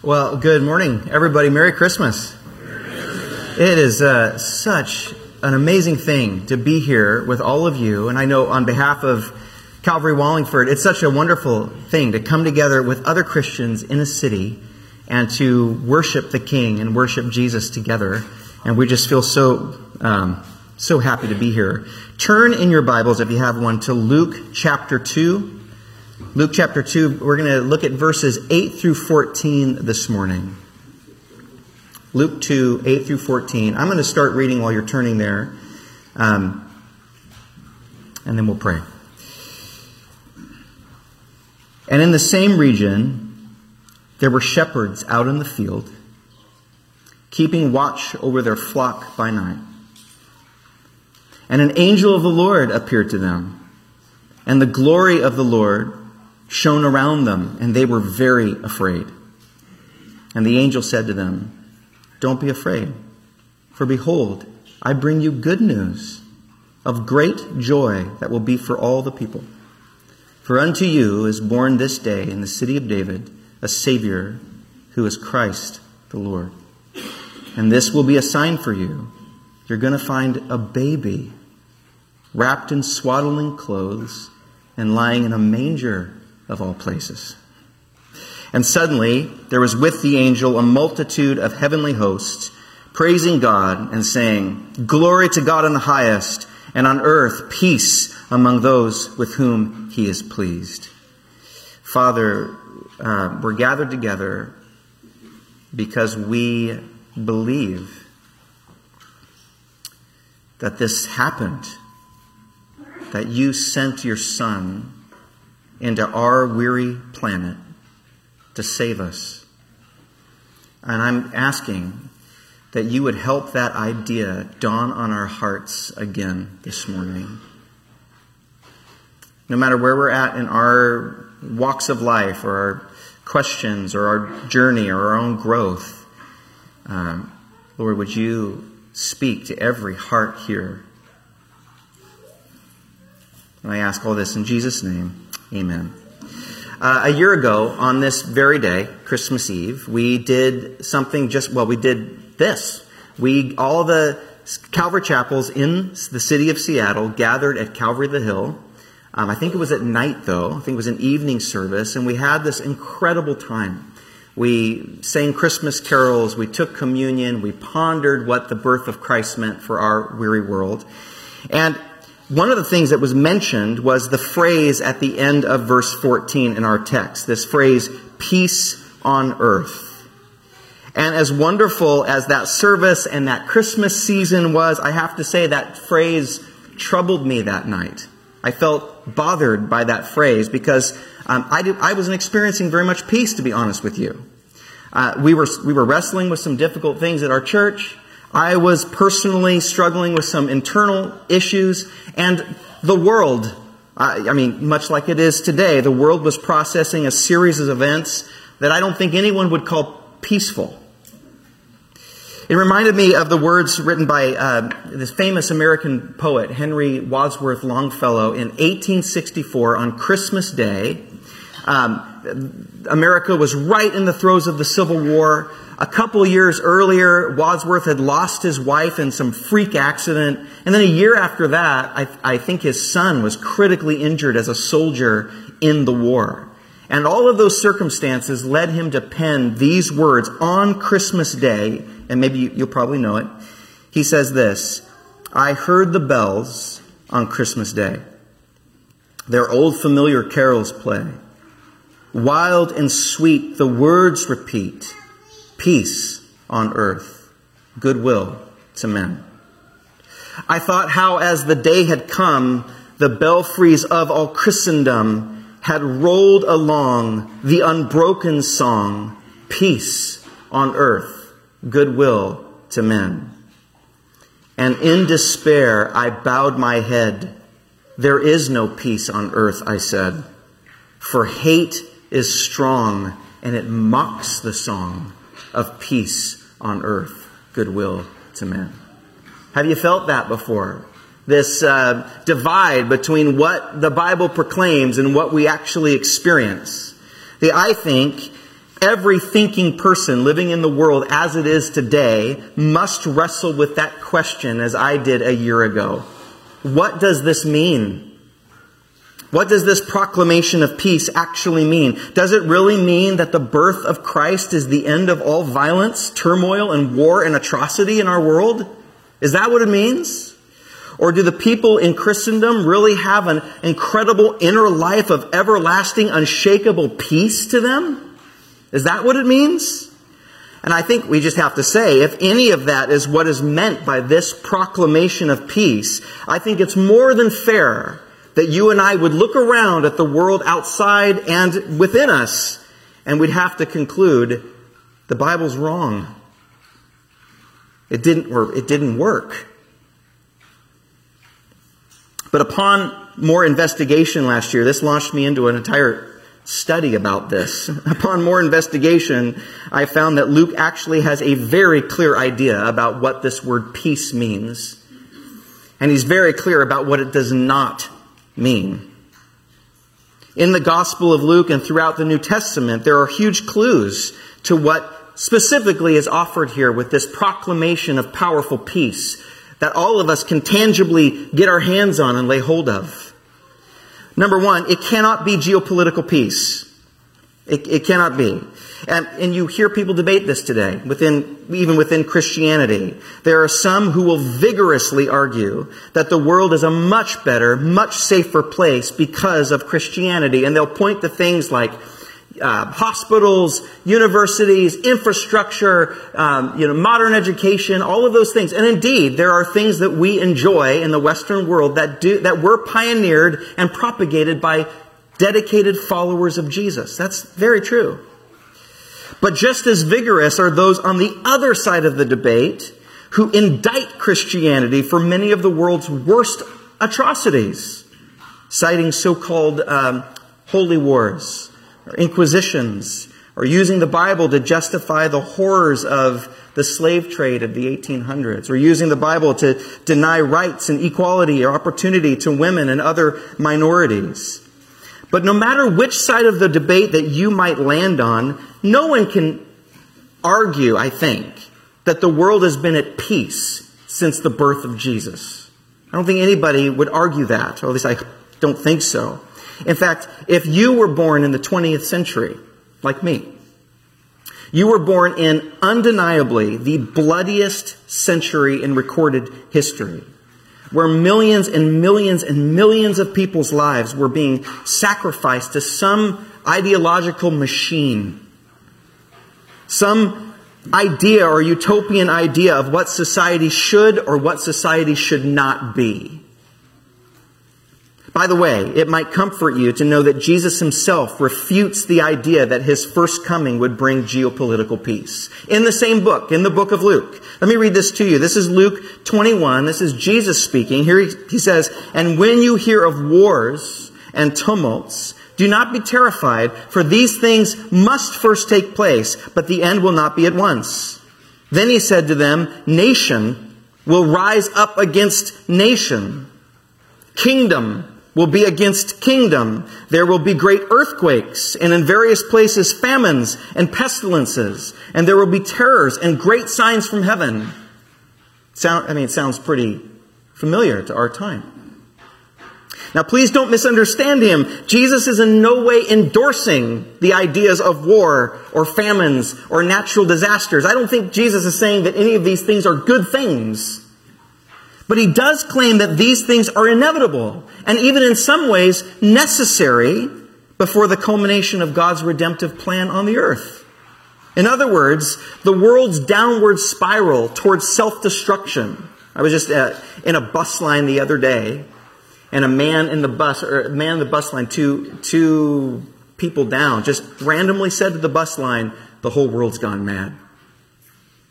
Well, good morning, everybody. Merry Christmas. It is uh, such an amazing thing to be here with all of you. And I know on behalf of Calvary Wallingford, it's such a wonderful thing to come together with other Christians in a city and to worship the King and worship Jesus together. And we just feel so, um, so happy to be here. Turn in your Bibles, if you have one, to Luke chapter 2. Luke chapter 2, we're going to look at verses 8 through 14 this morning. Luke 2, 8 through 14. I'm going to start reading while you're turning there, um, and then we'll pray. And in the same region, there were shepherds out in the field, keeping watch over their flock by night. And an angel of the Lord appeared to them, and the glory of the Lord shone around them, and they were very afraid. And the angel said to them, Don't be afraid, for behold, I bring you good news of great joy that will be for all the people. For unto you is born this day in the city of David a Savior who is Christ the Lord. And this will be a sign for you. You're going to find a baby wrapped in swaddling clothes and lying in a manger of all places. And suddenly there was with the angel a multitude of heavenly hosts, praising God and saying, Glory to God in the highest, and on earth peace among those with whom he is pleased. Father, uh, we're gathered together because we believe that this happened, that you sent your Son into our weary planet to save us. And I'm asking that you would help that idea dawn on our hearts again this morning. No matter where we're at in our walks of life or our questions or our journey or our own growth, um, Lord, would you speak to every heart here? And I ask all this in Jesus' name. Amen. Uh, a year ago, on this very day, Christmas Eve, we did something just, well, we did this. We, all the Calvary chapels in the city of Seattle gathered at Calvary the Hill. Um, I think it was at night, though. I think it was an evening service, and we had this incredible time. We sang Christmas carols, we took communion, we pondered what the birth of Christ meant for our weary world. And one of the things that was mentioned was the phrase at the end of verse 14 in our text. This phrase, peace on earth. And as wonderful as that service and that Christmas season was, I have to say that phrase troubled me that night. I felt bothered by that phrase because um, I, did, I, wasn't experiencing very much peace, to be honest with you. Uh, we, were, we were wrestling with some difficult things at our church. I was personally struggling with some internal issues, and the world, I, mean, much like it is today, the world was processing a series of events that I don't think anyone would call peaceful. It reminded me of the words written by uh, this famous American poet, Henry Wadsworth Longfellow, in 1864 on Christmas Day. Um, America was right in the throes of the Civil War. A couple years earlier, Wadsworth had lost his wife in some freak accident. And then a year after that, I, I think his son was critically injured as a soldier in the war. And all of those circumstances led him to pen these words on Christmas Day, and maybe you'll probably know it. He says this I heard the bells on Christmas Day. Their old familiar carols play. Wild and sweet the words repeat peace on earth, goodwill to men. I thought how, as the day had come, the belfries of all Christendom had rolled along the unbroken song, Peace on earth, goodwill to men. And in despair, I bowed my head. There is no peace on earth, I said, for hate is strong and it mocks the song of peace on earth, goodwill to men. Have you felt that before? This uh, divide between what the Bible proclaims and what we actually experience. The, I think Every thinking person living in the world as it is today must wrestle with that question as I did a year ago. What does this mean? What does this proclamation of peace actually mean? Does it really mean that the birth of Christ is the end of all violence, turmoil, and war and atrocity in our world? Is that what it means? Or do the people in Christendom really have an incredible inner life of everlasting, unshakable peace to them? Is that what it means? And I think we just have to say, if any of that is what is meant by this proclamation of peace, I think it's more than fair that you and I would look around at the world outside and within us, and we'd have to conclude the Bible's wrong. It didn't work. It didn't work. But upon more investigation last year, this launched me into an entire study about this. Upon more investigation, I found that Luke actually has a very clear idea about what this word peace means. And he's very clear about what it does not mean? In the Gospel of Luke and throughout the New Testament, there are huge clues to what specifically is offered here with this proclamation of powerful peace that all of us can tangibly get our hands on and lay hold of. Number one, it cannot be geopolitical peace. It, it cannot be. And, and you hear people debate this today, within, even within Christianity. There are some who will vigorously argue that the world is a much better, much safer place because of Christianity. And they'll point to things like uh, hospitals, universities, infrastructure, um, you know, modern education, all of those things. And indeed, there are things that we enjoy in the Western world that do that were pioneered and propagated by dedicated followers of Jesus. That's very true. But just as vigorous are those on the other side of the debate who indict Christianity for many of the world's worst atrocities, citing so called um, holy wars or inquisitions, or using the Bible to justify the horrors of the slave trade of the 1800s, or using the Bible to deny rights and equality or opportunity to women and other minorities. But no matter which side of the debate that you might land on, no one can argue, I think, that the world has been at peace since the birth of Jesus. I don't think anybody would argue that, or at least I don't think so. In fact, if you were born in the 20th century, like me, you were born in undeniably the bloodiest century in recorded history where millions and millions and millions of people's lives were being sacrificed to some ideological machine, some idea or utopian idea of what society should or what society should not be. By the way, it might comfort you to know that Jesus himself refutes the idea that his first coming would bring geopolitical peace. In the same book, in the book of Luke. Let me read this to you. This is Luke 21. This is Jesus speaking. Here he, he says, And when you hear of wars and tumults, do not be terrified, for these things must first take place, but the end will not be at once. Then he said to them, Nation will rise up against nation. Kingdom will be against kingdom. There will be great earthquakes and in various places famines and pestilences. And there will be terrors and great signs from heaven. Sound, I mean, it sounds pretty familiar to our time. Now, please don't misunderstand him. Jesus is in no way endorsing the ideas of war or famines or natural disasters. I don't think Jesus is saying that any of these things are good things. But he does claim that these things are inevitable and even in some ways necessary before the culmination of God's redemptive plan on the earth. In other words, the world's downward spiral towards self-destruction. I was just uh, in a bus line the other day, and a man in the bus, or a man in the bus line, two, two people down, just randomly said to the bus line, the whole world's gone mad.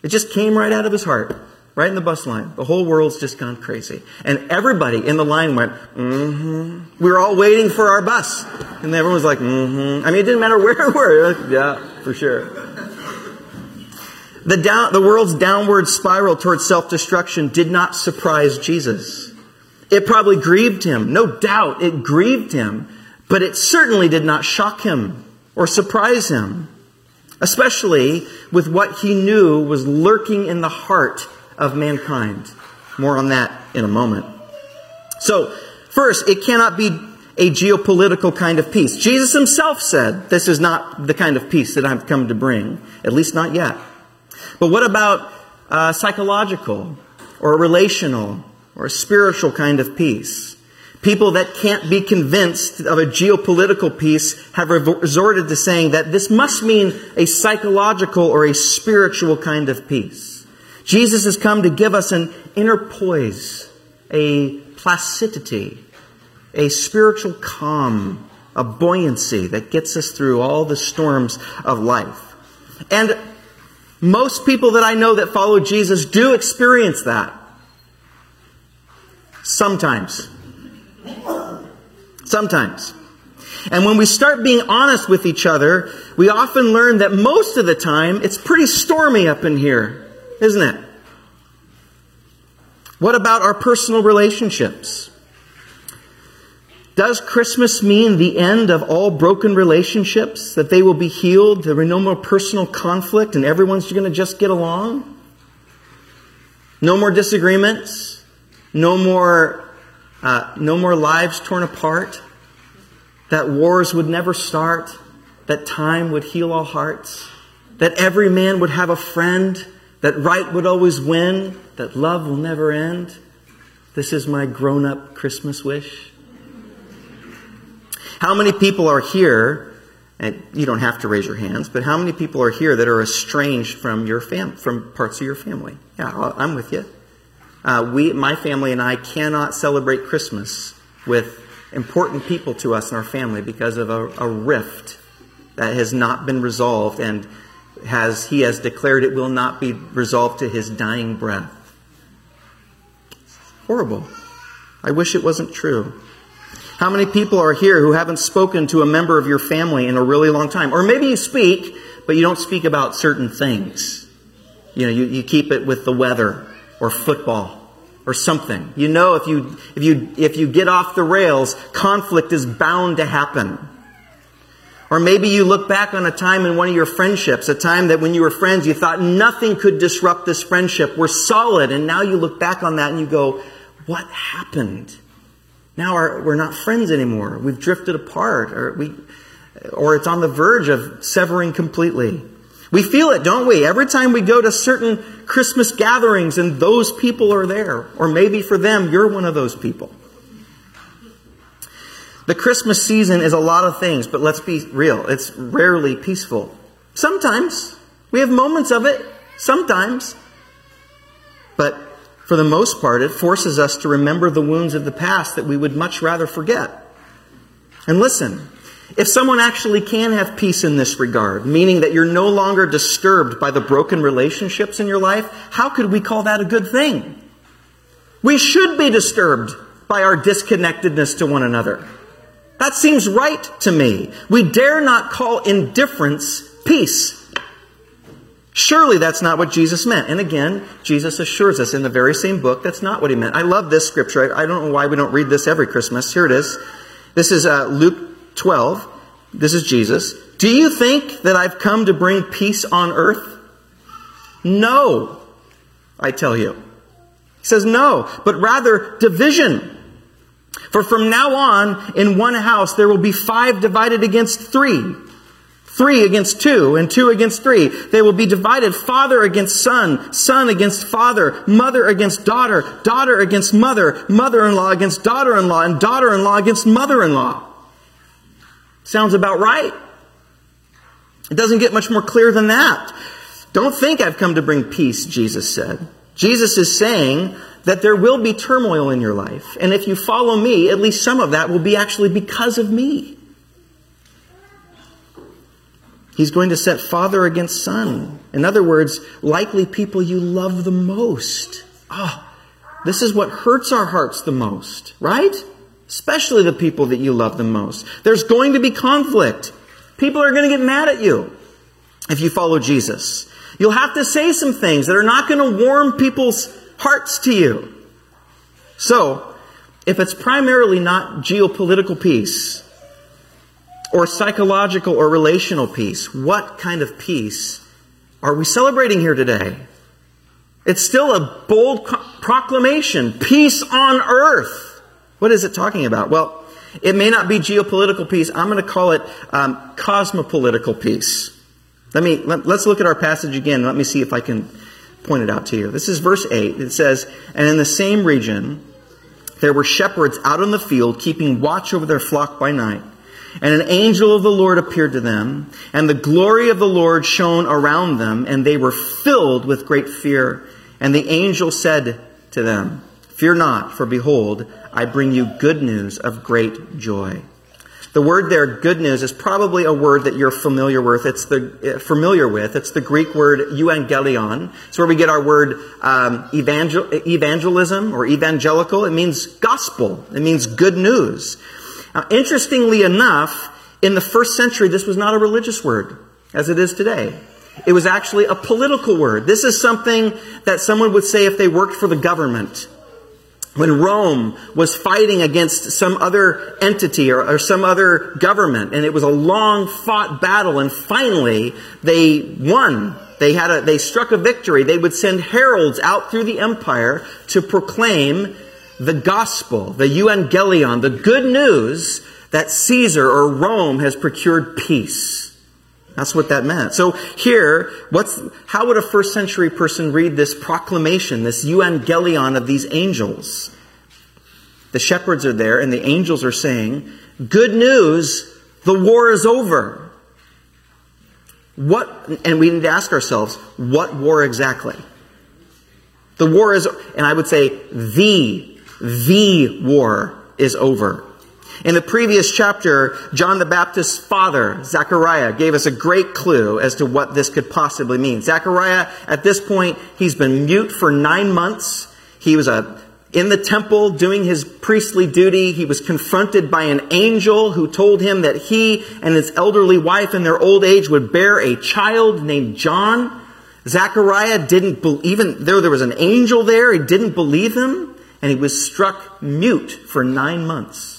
It just came right out of his heart right in the bus line. The whole world's just gone crazy. And everybody in the line went, mm-hmm. We were all waiting for our bus. And everyone was like, mm-hmm. I mean, it didn't matter where we were. Like, yeah, for sure. The, down, the world's downward spiral towards self-destruction did not surprise Jesus. It probably grieved him. No doubt it grieved him. But it certainly did not shock him or surprise him. especially with what he knew was lurking in the heart of mankind. More on that in a moment. So, first, it cannot be a geopolitical kind of peace. Jesus himself said, This is not the kind of peace that I've come to bring, at least not yet. But what about uh, psychological or relational or spiritual kind of peace? People that can't be convinced of a geopolitical peace have resorted to saying that this must mean a psychological or a spiritual kind of peace. Jesus has come to give us an inner poise, a placidity, a spiritual calm, a buoyancy that gets us through all the storms of life. And most people that I know that follow Jesus do experience that. Sometimes. Sometimes. And when we start being honest with each other, we often learn that most of the time it's pretty stormy up in here, isn't it? What about our personal relationships? Does Christmas mean the end of all broken relationships? That they will be healed? There will be no more personal conflict and everyone's going to just get along? No more disagreements? No more, uh, no more lives torn apart? That wars would never start? That time would heal all hearts? That every man would have a friend? That right would always win? That love will never end? This is my grown up Christmas wish. How many people are here, and you don't have to raise your hands, but how many people are here that are estranged from your fam- from parts of your family? Yeah, I'm with you. Uh, we, my family and I cannot celebrate Christmas with important people to us in our family because of a, a rift that has not been resolved and has he has declared it will not be resolved to his dying breath. Horrible. I wish it wasn't true. How many people are here who haven't spoken to a member of your family in a really long time? Or maybe you speak, but you don't speak about certain things. You know, you, you keep it with the weather or football or something. You know if you, if you, if you get off the rails, conflict is bound to happen. Or maybe you look back on a time in one of your friendships, a time that when you were friends, you thought nothing could disrupt this friendship. We're solid. And now you look back on that and you go, what happened? Now our, we're not friends anymore. We've drifted apart, or we, or it's on the verge of severing completely. We feel it, don't we? Every time we go to certain Christmas gatherings and those people are there, or maybe for them, you're one of those people. The Christmas season is a lot of things, but let's be real. It's rarely peaceful. Sometimes we have moments of it, sometimes. But for the most part, it forces us to remember the wounds of the past that we would much rather forget. And listen, if someone actually can have peace in this regard, meaning that you're no longer disturbed by the broken relationships in your life, how could we call that a good thing? We should be disturbed by our disconnectedness to one another. That seems right to me. We dare not call indifference peace. Surely that's not what Jesus meant. And again, Jesus assures us in the very same book that's not what he meant. I love this scripture. I, I don't know why we don't read this every Christmas. Here it is. This is uh, Luke 12. This is Jesus. Do you think that I've come to bring peace on earth? No, I tell you. He says no, but rather division. For from now on, in one house, there will be five divided against three Three against two, and two against three. They will be divided father against son, son against father, mother against daughter, daughter against mother, mother in law against daughter in law, and daughter in law against mother in law. Sounds about right. It doesn't get much more clear than that. Don't think I've come to bring peace, Jesus said. Jesus is saying that there will be turmoil in your life. And if you follow me, at least some of that will be actually because of me. He's going to set father against son. In other words, likely people you love the most. Ah, oh, this is what hurts our hearts the most, right? Especially the people that you love the most. There's going to be conflict. People are going to get mad at you if you follow Jesus. You'll have to say some things that are not going to warm people's hearts to you. So, if it's primarily not geopolitical peace, or psychological or relational peace. What kind of peace are we celebrating here today? It's still a bold proclamation. Peace on earth. What is it talking about? Well, it may not be geopolitical peace. I'm going to call it um, cosmopolitical peace. Let me let, us look at our passage again. Let me see if I can point it out to you. This is verse 8. It says, And in the same region there were shepherds out in the field, keeping watch over their flock by night. And an angel of the Lord appeared to them, and the glory of the Lord shone around them, and they were filled with great fear. And the angel said to them, Fear not, for behold, I bring you good news of great joy. The word there, good news, is probably a word that you're familiar with. It's the uh, familiar with. It's the Greek word euangelion. It's where we get our word um, evangel- evangelism or evangelical. It means gospel. It means good news. Now, interestingly enough, in the first century, this was not a religious word as it is today. It was actually a political word. This is something that someone would say if they worked for the government. When Rome was fighting against some other entity or, or, some other government, and it was a long fought battle, and finally they won. They had a, they struck a victory. They would send heralds out through the empire to proclaim the gospel, the euangelion, the good news that Caesar or Rome has procured peace. That's what that meant. So here, what's, how would a first century person read this proclamation, this euangelion of these angels? The shepherds are there and the angels are saying, good news, the war is over. What, and we need to ask ourselves, what war exactly? The war is, and I would say the, the war is over. In the previous chapter, John the Baptist's father, Zechariah, gave us a great clue as to what this could possibly mean. Zechariah, at this point, he's been mute for nine months. He was a, in the temple doing his priestly duty. He was confronted by an angel who told him that he and his elderly wife in their old age would bear a child named John. Zechariah didn't believe, even though there was an angel there, he didn't believe him, and he was struck mute for nine months.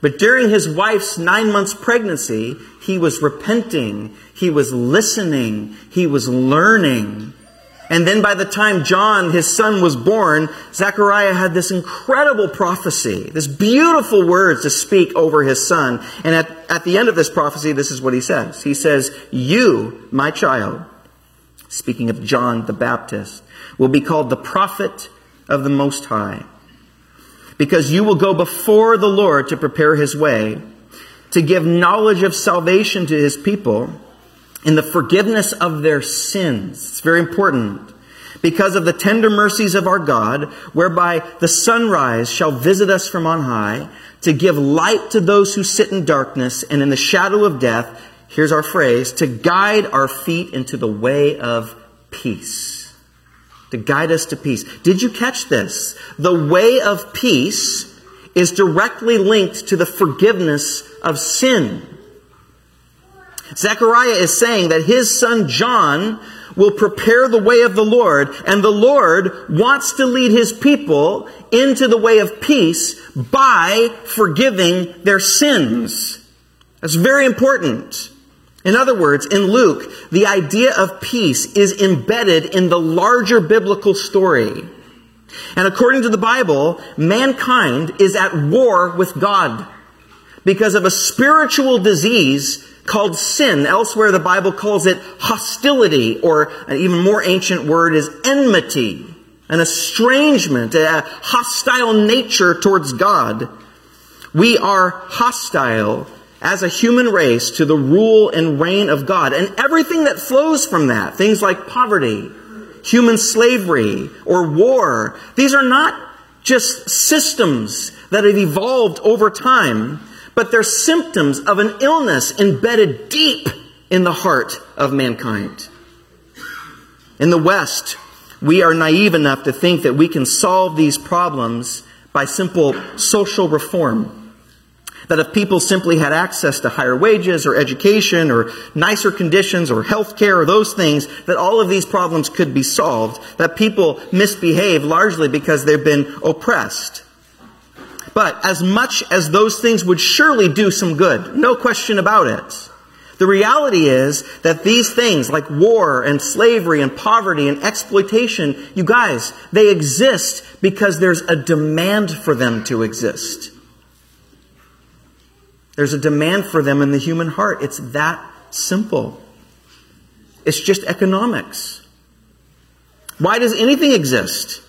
But during his wife's nine months pregnancy, he was repenting, he was listening, he was learning. And then by the time John, his son, was born, Zechariah had this incredible prophecy, this beautiful words to speak over his son. And at, at the end of this prophecy, this is what he says. He says, You, my child, speaking of John the Baptist, will be called the prophet of the Most High because you will go before the Lord to prepare his way, to give knowledge of salvation to his people in the forgiveness of their sins. It's very important. Because of the tender mercies of our God, whereby the sunrise shall visit us from on high, to give light to those who sit in darkness and in the shadow of death, here's our phrase, to guide our feet into the way of peace to guide us to peace. Did you catch this? The way of peace is directly linked to the forgiveness of sin. Zechariah is saying that his son John will prepare the way of the Lord, and the Lord wants to lead his people into the way of peace by forgiving their sins. That's very important. In other words, in Luke, the idea of peace is embedded in the larger biblical story. And according to the Bible, mankind is at war with God because of a spiritual disease called sin. Elsewhere, the Bible calls it hostility, or an even more ancient word is enmity, an estrangement, a hostile nature towards God. We are hostile as a human race to the rule and reign of God and everything that flows from that. Things like poverty, human slavery, or war. These are not just systems that have evolved over time, but they're symptoms of an illness embedded deep in the heart of mankind. In the West, we are naive enough to think that we can solve these problems by simple social reform that if people simply had access to higher wages or education or nicer conditions or health care or those things, that all of these problems could be solved, that people misbehave largely because they've been oppressed. But as much as those things would surely do some good, no question about it, the reality is that these things like war and slavery and poverty and exploitation, you guys, they exist because there's a demand for them to exist. There's a demand for them in the human heart. It's that simple. It's just economics. Why does anything exist?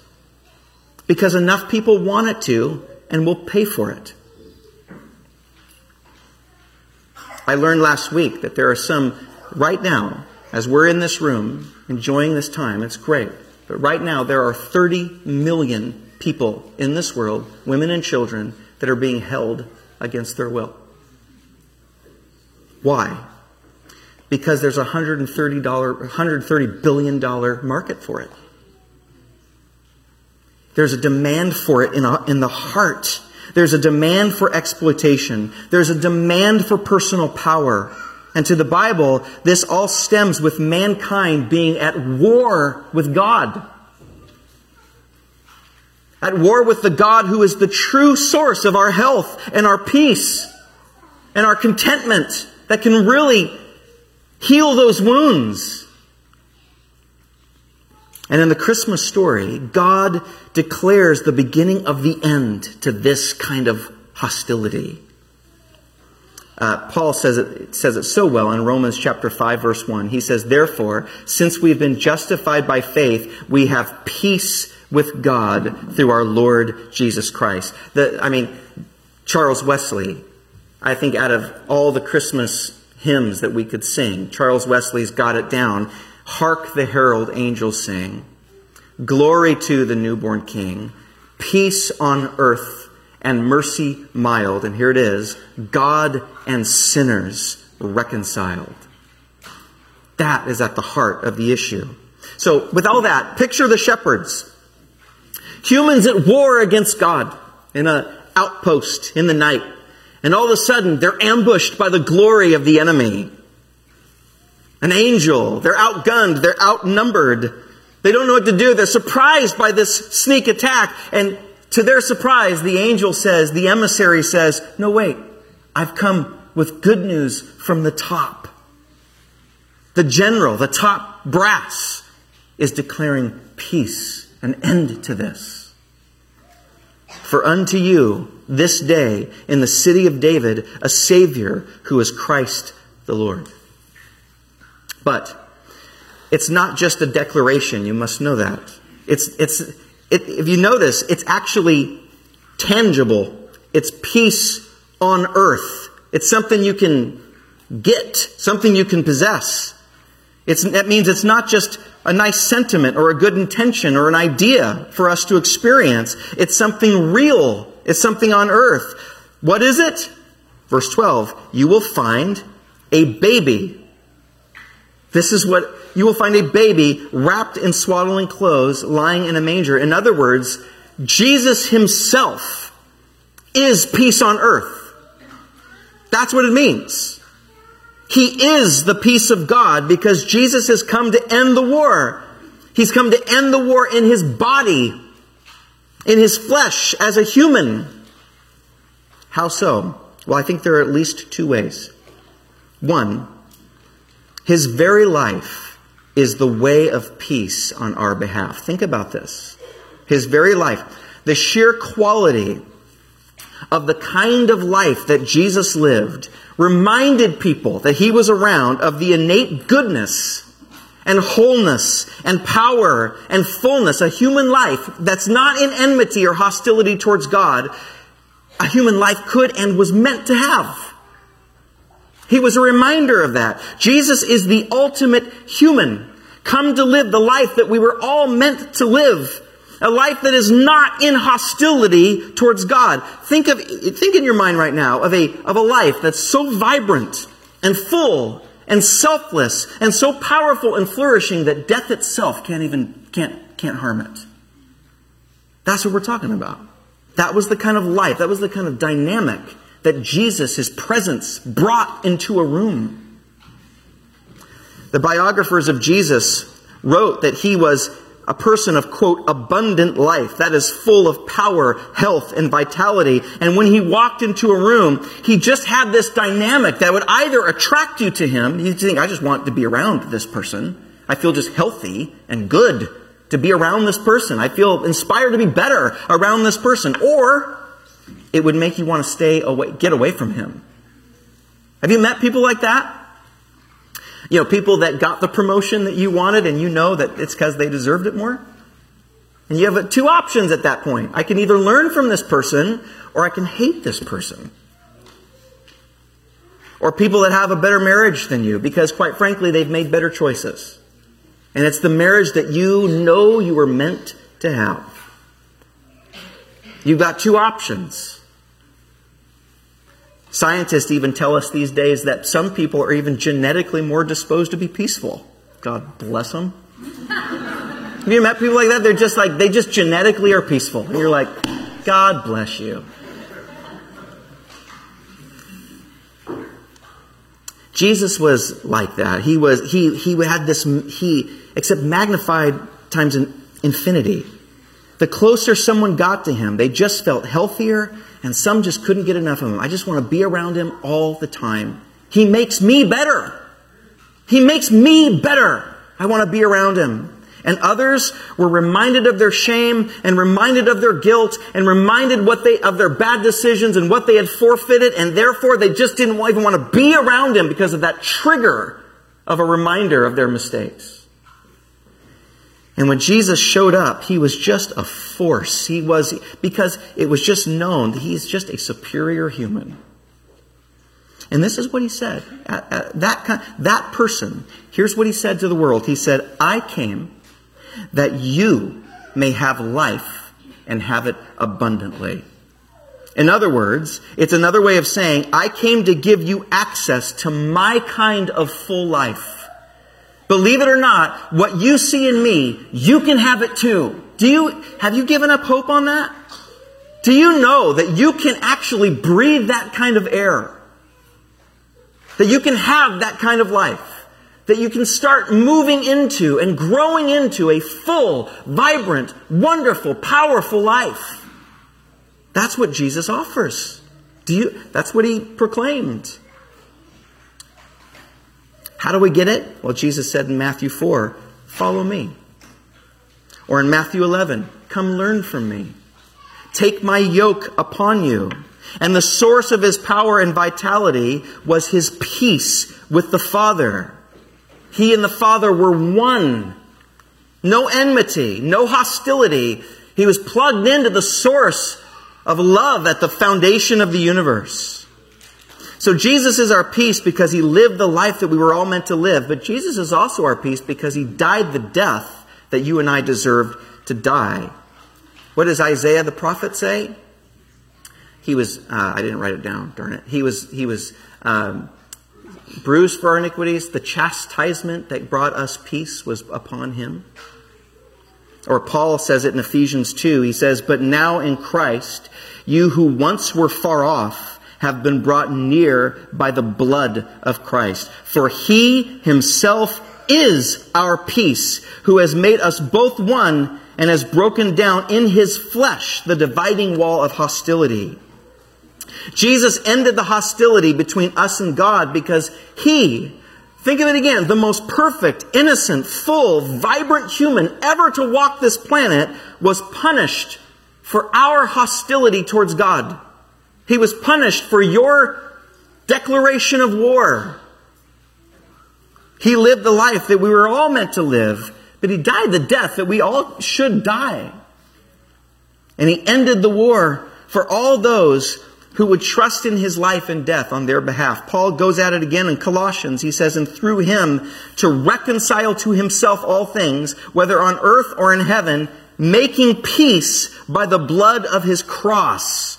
Because enough people want it to and will pay for it. I learned last week that there are some right now, as we're in this room enjoying this time, it's great. But right now, there are 30 million people in this world, women and children, that are being held against their will. Why? Because there's a $130, $130 billion market for it. There's a demand for it in, a, in the heart. There's a demand for exploitation. There's a demand for personal power. And to the Bible, this all stems with mankind being at war with God. At war with the God who is the true source of our health and our peace and our contentment that can really heal those wounds. And in the Christmas story, God declares the beginning of the end to this kind of hostility. Uh, Paul says it, says it so well in Romans chapter 5 verse 1. He says, Therefore, since we've been justified by faith, we have peace with God through our Lord Jesus Christ. The, I mean, Charles Wesley, I think out of all the Christmas hymns that we could sing, Charles Wesley's got it down. Hark the herald angels sing. Glory to the newborn king. Peace on earth and mercy mild. And here it is God and sinners reconciled. That is at the heart of the issue. So, with all that, picture the shepherds. Humans at war against God in an outpost in the night. And all of a sudden, they're ambushed by the glory of the enemy an angel. They're outgunned. They're outnumbered. They don't know what to do. They're surprised by this sneak attack. And to their surprise, the angel says, the emissary says, No, wait, I've come with good news from the top. The general, the top brass, is declaring peace, an end to this. For unto you this day in the city of David a Savior who is Christ the Lord. But it's not just a declaration, you must know that. It's, it's, it, if you notice, it's actually tangible. It's peace on earth. It's something you can get, something you can possess. It's, that means it's not just a nice sentiment or a good intention or an idea for us to experience. It's something real. It's something on earth. What is it? Verse 12, you will find a baby this is what you will find a baby wrapped in swaddling clothes lying in a manger. In other words, Jesus himself is peace on earth. That's what it means. He is the peace of God because Jesus has come to end the war. He's come to end the war in his body, in his flesh, as a human. How so? Well, I think there are at least two ways. One, his very life is the way of peace on our behalf. Think about this. His very life, the sheer quality of the kind of life that Jesus lived reminded people that he was around of the innate goodness and wholeness and power and fullness, a human life that's not in enmity or hostility towards God, a human life could and was meant to have. He was a reminder of that. Jesus is the ultimate human, come to live the life that we were all meant to live. A life that is not in hostility towards God. Think of, think in your mind right now of a, of a life that's so vibrant and full and selfless and so powerful and flourishing that death itself can't even, can't, can't harm it. That's what we're talking about. That was the kind of life, that was the kind of dynamic that Jesus, his presence, brought into a room. The biographers of Jesus wrote that he was a person of quote abundant life that is full of power, health, and vitality. And when he walked into a room, he just had this dynamic that would either attract you to him. You think, I just want to be around this person. I feel just healthy and good to be around this person. I feel inspired to be better around this person. Or it would make you want to stay away, get away from him. Have you met people like that? You know, people that got the promotion that you wanted and you know that it's because they deserved it more? And you have two options at that point. I can either learn from this person or I can hate this person. Or people that have a better marriage than you because, quite frankly, they've made better choices. And it's the marriage that you know you were meant to have. You've got two options. Scientists even tell us these days that some people are even genetically more disposed to be peaceful. God bless them. Have you met people like that? They're just like, they just genetically are peaceful. And you're like, God bless you. Jesus was like that. He was, he, he had this, he, except magnified times infinity. The closer someone got to him, they just felt healthier, and some just couldn't get enough of him. I just want to be around him all the time. He makes me better. He makes me better. I want to be around him. And others were reminded of their shame and reminded of their guilt and reminded what they, of their bad decisions and what they had forfeited. And therefore they just didn't even want to be around him because of that trigger of a reminder of their mistakes. And when Jesus showed up, he was just a force. He was, because it was just known that he's just a superior human. And this is what he said. That, kind, that person, here's what he said to the world. He said, I came that you may have life and have it abundantly. In other words, it's another way of saying, I came to give you access to my kind of full life. Believe it or not, what you see in me, you can have it too. Do you, have you given up hope on that? Do you know that you can actually breathe that kind of air? That you can have that kind of life? That you can start moving into and growing into a full, vibrant, wonderful, powerful life. That's what Jesus offers. Do you, that's what he proclaimed. How do we get it? Well, Jesus said in Matthew 4, follow me. Or in Matthew 11, come learn from me. Take my yoke upon you. And the source of his power and vitality was his peace with the Father. He and the Father were one. No enmity, no hostility. He was plugged into the source of love at the foundation of the universe. So Jesus is our peace because he lived the life that we were all meant to live. But Jesus is also our peace because he died the death that you and I deserved to die. What does Isaiah the prophet say? He was, uh, I didn't write it down, darn it. He was, he was, um, bruised for our iniquities. The chastisement that brought us peace was upon him. Or Paul says it in Ephesians 2. He says, But now in Christ, you who once were far off, have been brought near by the blood of Christ. For he himself is our peace, who has made us both one and has broken down in his flesh the dividing wall of hostility. Jesus ended the hostility between us and God because he, think of it again, the most perfect, innocent, full, vibrant human ever to walk this planet was punished for our hostility towards God. He was punished for your declaration of war. He lived the life that we were all meant to live, but he died the death that we all should die. And he ended the war for all those who would trust in his life and death on their behalf. Paul goes at it again in Colossians. He says, and through him to reconcile to himself all things, whether on earth or in heaven, making peace by the blood of his cross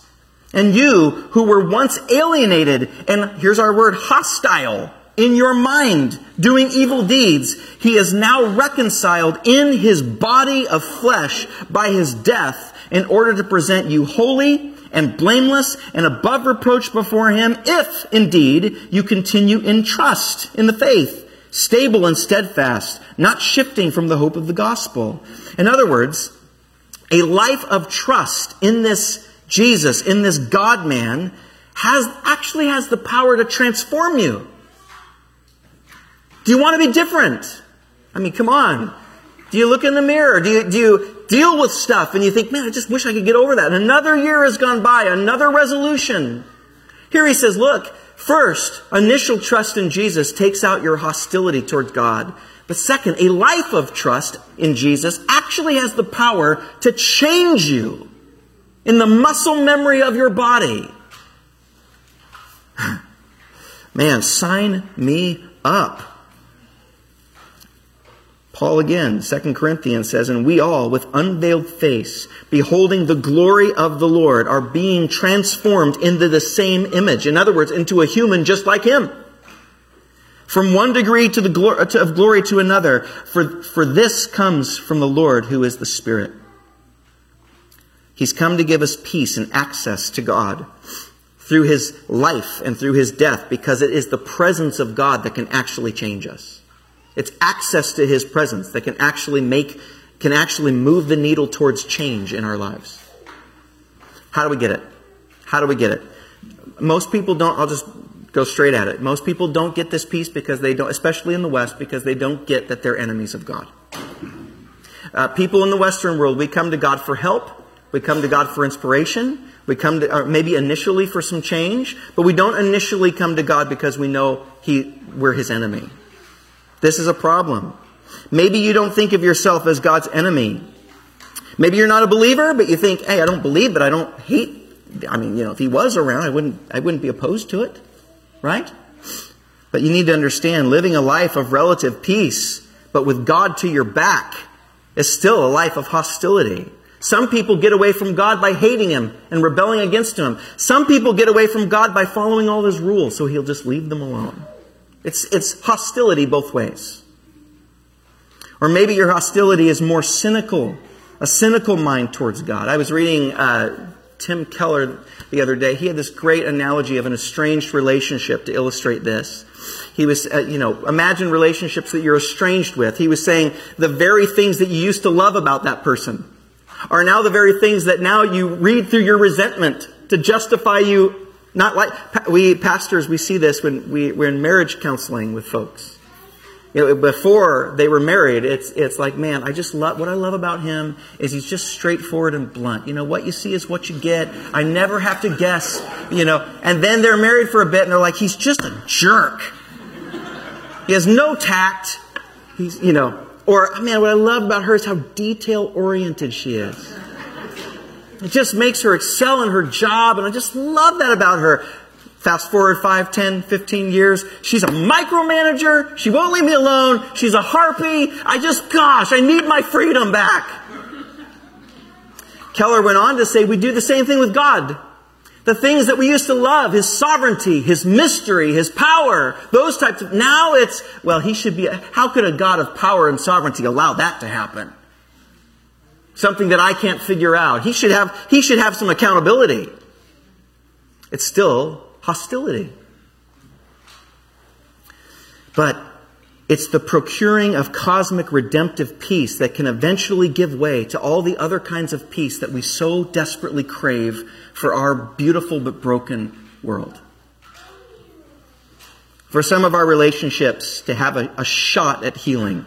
and you who were once alienated, and here's our word, hostile, in your mind, doing evil deeds, he is now reconciled in his body of flesh by his death in order to present you holy and blameless and above reproach before him, if indeed you continue in trust in the faith, stable and steadfast, not shifting from the hope of the gospel. In other words, a life of trust in this Jesus, in this God man, has, actually has the power to transform you. Do you want to be different? I mean, come on. Do you look in the mirror? Do you, do you deal with stuff and you think, man, I just wish I could get over that? And another year has gone by, another resolution. Here he says, look, first, initial trust in Jesus takes out your hostility towards God. But second, a life of trust in Jesus actually has the power to change you in the muscle memory of your body. Man, sign me up. Paul again, 2 Corinthians says, And we all, with unveiled face, beholding the glory of the Lord, are being transformed into the same image. In other words, into a human just like him. From one degree of glory to another. For, for this comes from the Lord who is the Spirit. He's come to give us peace and access to God through his life and through his death because it is the presence of God that can actually change us. It's access to his presence that can actually make, can actually move the needle towards change in our lives. How do we get it? How do we get it? Most people don't, I'll just go straight at it. Most people don't get this peace because they don't, especially in the West, because they don't get that they're enemies of God. Uh, people in the Western world, we come to God for help. We come to God for inspiration. We come to, maybe initially for some change, but we don't initially come to God because we know he, we're His enemy. This is a problem. Maybe you don't think of yourself as God's enemy. Maybe you're not a believer, but you think, hey, I don't believe, but I don't hate. I mean, you know, if he was around, I wouldn't, I wouldn't be opposed to it. Right? But you need to understand living a life of relative peace, but with God to your back, is still a life of hostility. Some people get away from God by hating Him and rebelling against Him. Some people get away from God by following all His rules, so He'll just leave them alone. It's, it's hostility both ways. Or maybe your hostility is more cynical, a cynical mind towards God. I was reading uh, Tim Keller the other day. He had this great analogy of an estranged relationship to illustrate this. He was, uh, you know, imagine relationships that you're estranged with. He was saying the very things that you used to love about that person are now the very things that now you read through your resentment to justify you not like we pastors, we see this when we, we're in marriage counseling with folks. You know, before they were married, it's it's like, man, I just love what I love about him is he's just straightforward and blunt. You know, what you see is what you get. I never have to guess. You know, and then they're married for a bit, and they're like, he's just a jerk. He has no tact. He's, you know, or man, what I love about her is how detail oriented she is. It just makes her excel in her job, and I just love that about her. Fast forward 5, 10, 15 years. She's a micromanager. She won't leave me alone. She's a harpy. I just, gosh, I need my freedom back. Keller went on to say we do the same thing with God. The things that we used to love, His sovereignty, His mystery, His power, those types of, now it's, well, He should be, how could a God of power and sovereignty allow that to happen? something that I can't figure out. He should have, he should have some accountability. It's still hostility. But it's the procuring of cosmic redemptive peace that can eventually give way to all the other kinds of peace that we so desperately crave for our beautiful but broken world. For some of our relationships to have a, a shot at healing,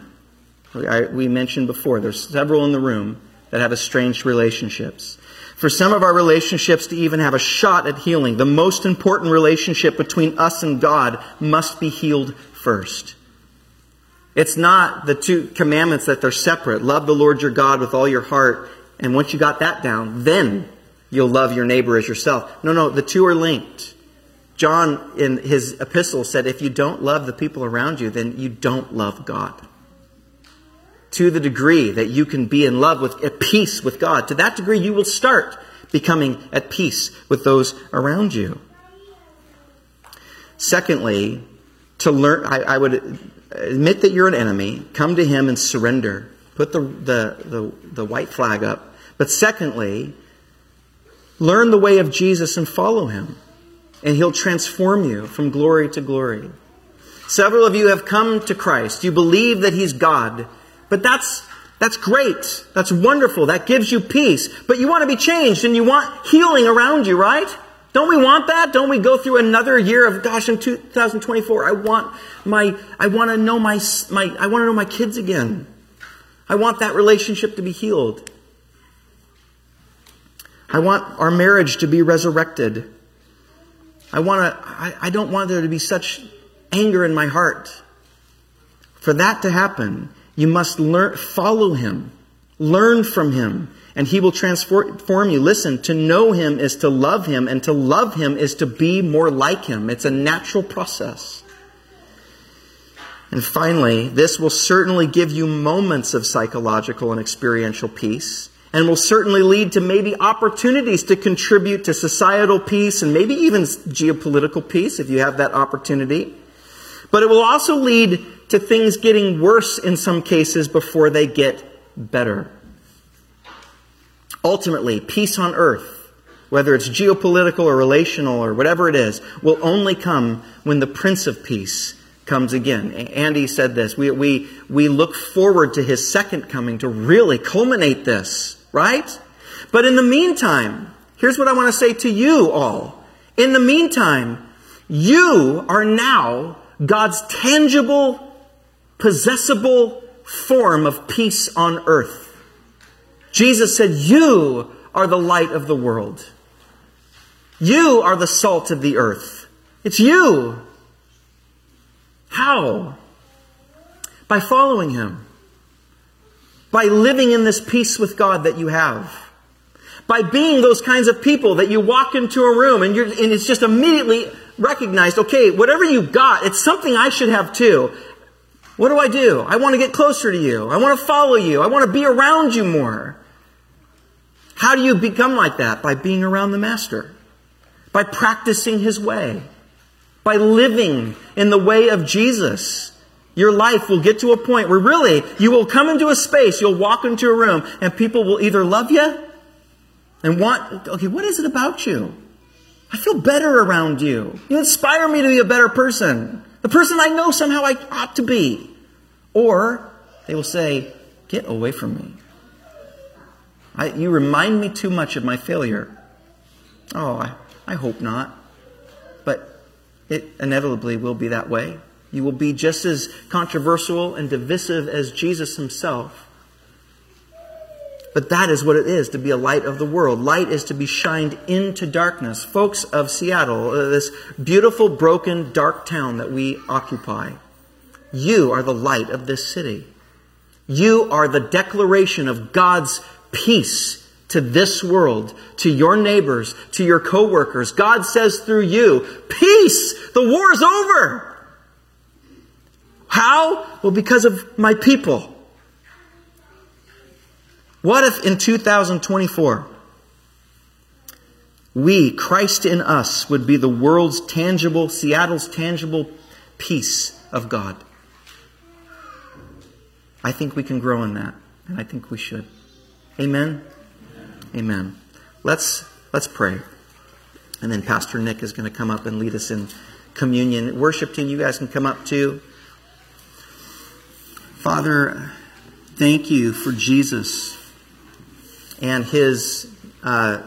I, we mentioned before, there's several in the room that have estranged relationships. For some of our relationships to even have a shot at healing, the most important relationship between us and God must be healed first. It's not the two commandments that they're separate. Love the Lord your God with all your heart. And once you got that down, then you'll love your neighbor as yourself. No, no, the two are linked. John in his epistle said, if you don't love the people around you, then you don't love God to the degree that you can be in love with, at peace with God, to that degree you will start becoming at peace with those around you. Secondly, to learn, I, I would admit that you're an enemy, come to Him and surrender. Put the, the, the, the white flag up. But secondly, learn the way of Jesus and follow Him. And He'll transform you from glory to glory. Several of you have come to Christ. You believe that He's God. But that's, that's great. That's wonderful. That gives you peace. But you want to be changed and you want healing around you, right? Don't we want that? Don't we go through another year of gosh in 2024 I want my I want to know my my I want to know my kids again. I want that relationship to be healed. I want our marriage to be resurrected. I want to I, I don't want there to be such anger in my heart. For that to happen, you must learn follow him. Learn from him and he will transform you. Listen, to know him is to love him, and to love him is to be more like him. It's a natural process. And finally, this will certainly give you moments of psychological and experiential peace, and will certainly lead to maybe opportunities to contribute to societal peace and maybe even geopolitical peace if you have that opportunity. But it will also lead to things getting worse in some cases before they get better. Ultimately, peace on earth, whether it's geopolitical or relational or whatever it is, will only come when the Prince of Peace comes again. Andy said this. We, we, we look forward to his second coming to really culminate this, right? But in the meantime, here's what I want to say to you all. In the meantime, you are now God's tangible, possessible form of peace on earth. Jesus said, You are the light of the world. You are the salt of the earth. It's you. How? By following Him. By living in this peace with God that you have. By being those kinds of people that you walk into a room and, and it's just immediately recognized, okay, whatever you got, it's something I should have too. What do I do? I want to get closer to you. I want to follow you. I want to be around you more. How do you become like that? By being around the Master, by practicing His way, by living in the way of Jesus. Your life will get to a point where really you will come into a space, you'll walk into a room, and people will either love you and want, okay, what is it about you? I feel better around you. You inspire me to be a better person. The person I know somehow I ought to be. Or they will say, get away from me. I, you remind me too much of my failure. Oh, I, I hope not. But it inevitably will be that way. You will be just as controversial and divisive as Jesus himself. But that is what it is to be a light of the world. Light is to be shined into darkness. Folks of Seattle, uh, this beautiful, broken, dark town that we occupy, you are the light of this city. You are the declaration of God's peace to this world, to your neighbors, to your coworkers. God says through you, peace, the war is over. How? Well, because of my people. What if in 2024 we, Christ in us, would be the world's tangible, Seattle's tangible peace of God? I think we can grow in that, and I think we should. Amen? Amen. Let's, let's pray. And then Pastor Nick is going to come up and lead us in communion. Worship team, you guys can come up too. Father, thank you for Jesus and his uh,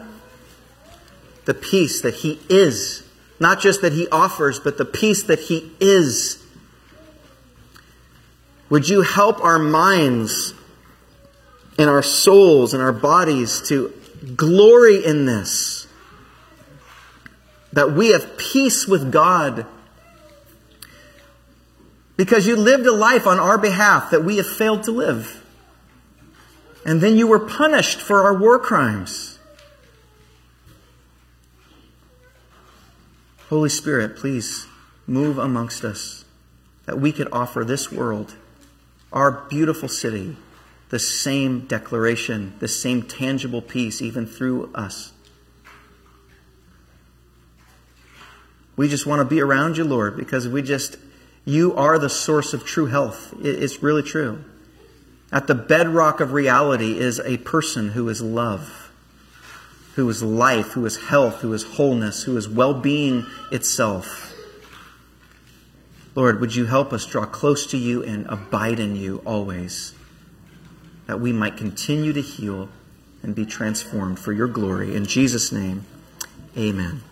the peace that he is. Not just that he offers, but the peace that he is. Would you help our minds in our souls and our bodies to glory in this. That we have peace with God. Because you lived a life on our behalf that we have failed to live. And then you were punished for our war crimes. Holy Spirit, please move amongst us that we could offer this world, our beautiful city, the same declaration, the same tangible peace, even through us. We just want to be around you, Lord, because we just, you are the source of true health. It's really true. At the bedrock of reality is a person who is love, who is life, who is health, who is wholeness, who is well being itself. Lord, would you help us draw close to you and abide in you always, that we might continue to heal and be transformed for your glory. In Jesus' name, amen.